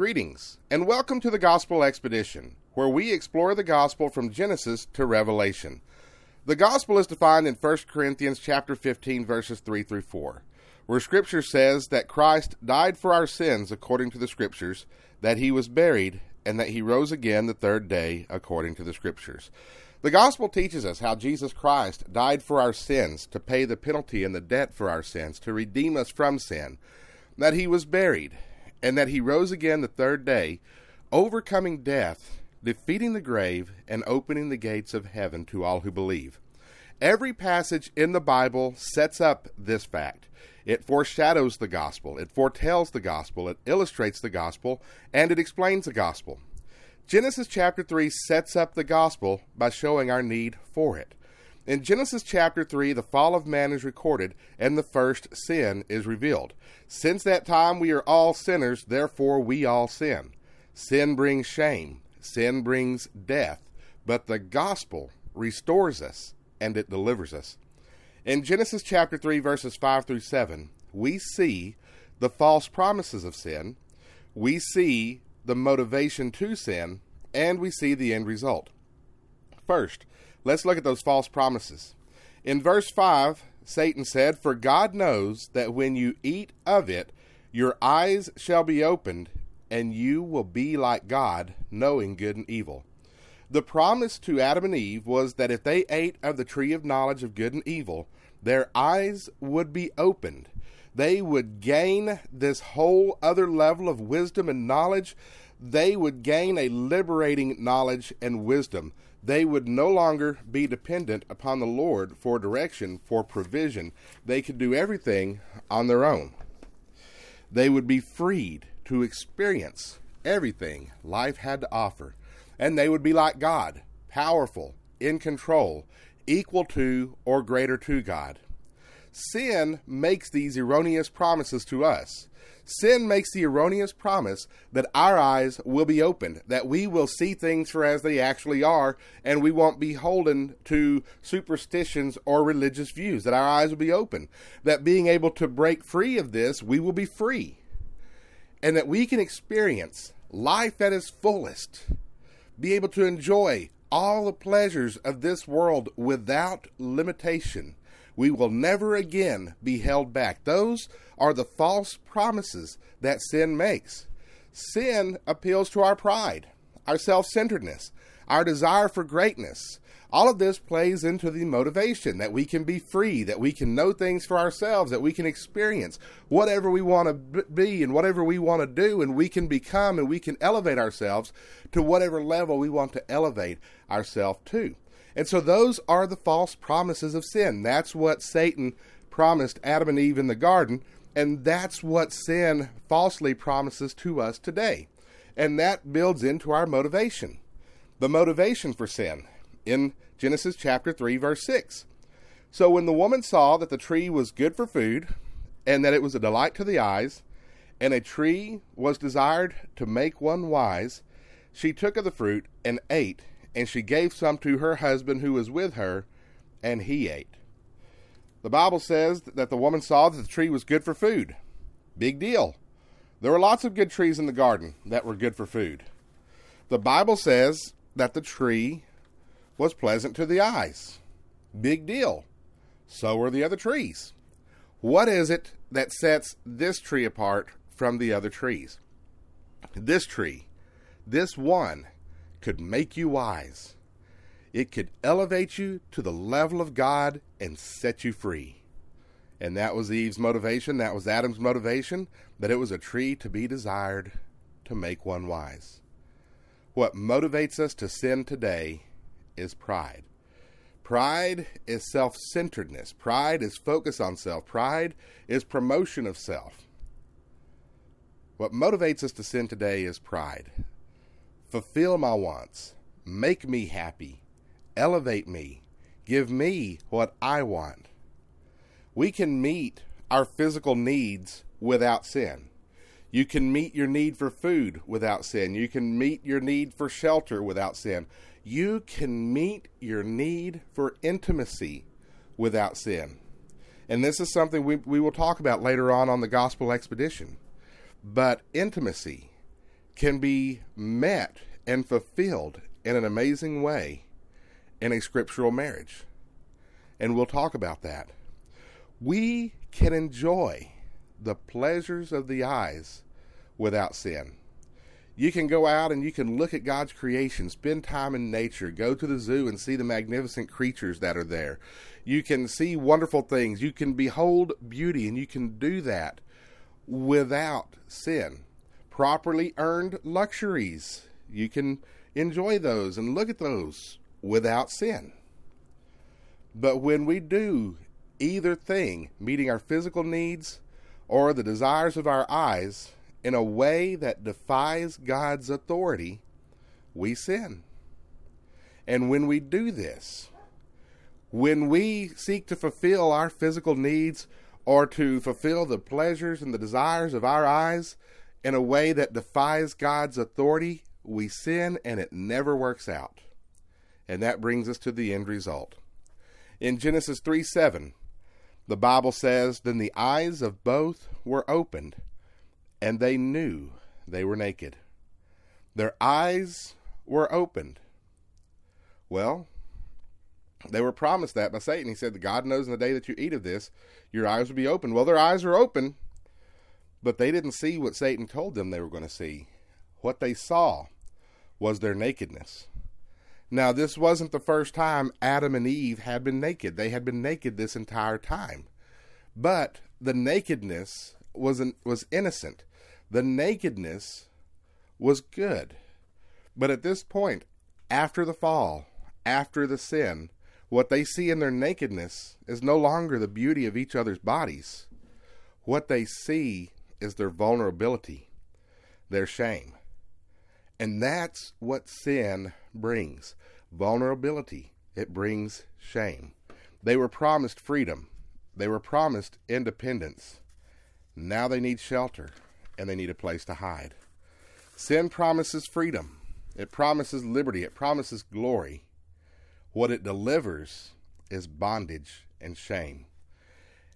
Greetings, and welcome to the Gospel Expedition, where we explore the gospel from Genesis to Revelation. The gospel is defined in 1 Corinthians chapter 15 verses 3 through 4, where scripture says that Christ died for our sins according to the scriptures, that he was buried, and that he rose again the third day according to the scriptures. The gospel teaches us how Jesus Christ died for our sins to pay the penalty and the debt for our sins, to redeem us from sin, that he was buried, and that he rose again the third day, overcoming death, defeating the grave, and opening the gates of heaven to all who believe. Every passage in the Bible sets up this fact. It foreshadows the gospel, it foretells the gospel, it illustrates the gospel, and it explains the gospel. Genesis chapter 3 sets up the gospel by showing our need for it. In Genesis chapter 3, the fall of man is recorded and the first sin is revealed. Since that time, we are all sinners, therefore, we all sin. Sin brings shame, sin brings death, but the gospel restores us and it delivers us. In Genesis chapter 3, verses 5 through 7, we see the false promises of sin, we see the motivation to sin, and we see the end result. First, Let's look at those false promises. In verse 5, Satan said, For God knows that when you eat of it, your eyes shall be opened, and you will be like God, knowing good and evil. The promise to Adam and Eve was that if they ate of the tree of knowledge of good and evil, their eyes would be opened. They would gain this whole other level of wisdom and knowledge. They would gain a liberating knowledge and wisdom they would no longer be dependent upon the Lord for direction, for provision. They could do everything on their own. They would be freed to experience everything life had to offer. And they would be like God, powerful, in control, equal to or greater to God. Sin makes these erroneous promises to us. Sin makes the erroneous promise that our eyes will be opened, that we will see things for as they actually are, and we won't be holden to superstitions or religious views, that our eyes will be open, that being able to break free of this, we will be free, and that we can experience life at its fullest, be able to enjoy all the pleasures of this world without limitation we will never again be held back. Those are the false promises that sin makes. Sin appeals to our pride, our self centeredness, our desire for greatness. All of this plays into the motivation that we can be free, that we can know things for ourselves, that we can experience whatever we want to be and whatever we want to do, and we can become and we can elevate ourselves to whatever level we want to elevate ourselves to. And so those are the false promises of sin. That's what Satan promised Adam and Eve in the garden, and that's what sin falsely promises to us today. And that builds into our motivation. The motivation for sin in Genesis chapter 3 verse 6. So when the woman saw that the tree was good for food, and that it was a delight to the eyes, and a tree was desired to make one wise, she took of the fruit and ate, and she gave some to her husband who was with her, and he ate. The Bible says that the woman saw that the tree was good for food. Big deal. There were lots of good trees in the garden that were good for food. The Bible says that the tree was pleasant to the eyes. Big deal. So were the other trees. What is it that sets this tree apart from the other trees? This tree, this one, could make you wise. It could elevate you to the level of God and set you free. And that was Eve's motivation. That was Adam's motivation. That it was a tree to be desired to make one wise. What motivates us to sin today is pride. Pride is self centeredness. Pride is focus on self. Pride is promotion of self. What motivates us to sin today is pride fulfill my wants, make me happy, elevate me, give me what I want. We can meet our physical needs without sin. You can meet your need for food without sin. You can meet your need for shelter without sin. You can meet your need for intimacy without sin. And this is something we, we will talk about later on on the gospel expedition. But intimacy, can be met and fulfilled in an amazing way in a scriptural marriage. And we'll talk about that. We can enjoy the pleasures of the eyes without sin. You can go out and you can look at God's creation, spend time in nature, go to the zoo and see the magnificent creatures that are there. You can see wonderful things. You can behold beauty, and you can do that without sin. Properly earned luxuries. You can enjoy those and look at those without sin. But when we do either thing, meeting our physical needs or the desires of our eyes, in a way that defies God's authority, we sin. And when we do this, when we seek to fulfill our physical needs or to fulfill the pleasures and the desires of our eyes in a way that defies God's authority, we sin and it never works out. And that brings us to the end result. In Genesis 3 7, the Bible says, Then the eyes of both were opened, and they knew they were naked. Their eyes were opened. Well, they were promised that by Satan. He said, God knows in the day that you eat of this, your eyes will be open. Well, their eyes are open, but they didn't see what Satan told them they were going to see. What they saw was their nakedness. Now, this wasn't the first time Adam and Eve had been naked. They had been naked this entire time. But the nakedness was, an, was innocent. The nakedness was good. But at this point, after the fall, after the sin, what they see in their nakedness is no longer the beauty of each other's bodies. What they see is their vulnerability, their shame. And that's what sin brings vulnerability. It brings shame. They were promised freedom, they were promised independence. Now they need shelter and they need a place to hide. Sin promises freedom, it promises liberty, it promises glory. What it delivers is bondage and shame.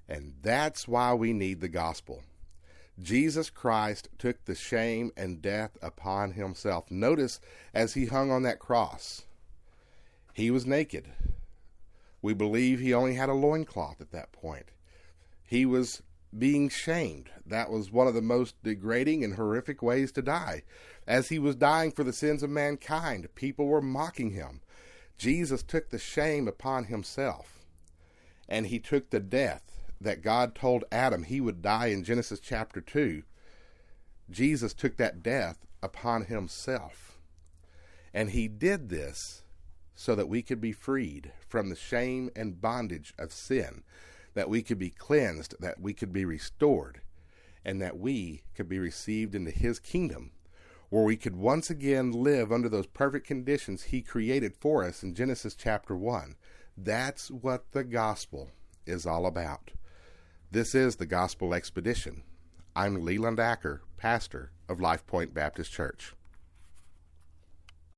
And that's why we need the gospel. Jesus Christ took the shame and death upon himself. Notice as he hung on that cross, he was naked. We believe he only had a loincloth at that point. He was being shamed. That was one of the most degrading and horrific ways to die. As he was dying for the sins of mankind, people were mocking him. Jesus took the shame upon himself, and he took the death that God told Adam he would die in Genesis chapter 2. Jesus took that death upon himself. And he did this so that we could be freed from the shame and bondage of sin, that we could be cleansed, that we could be restored, and that we could be received into his kingdom where we could once again live under those perfect conditions He created for us in Genesis chapter 1. That's what the gospel is all about. This is the Gospel Expedition. I'm Leland Acker, pastor of Life Point Baptist Church.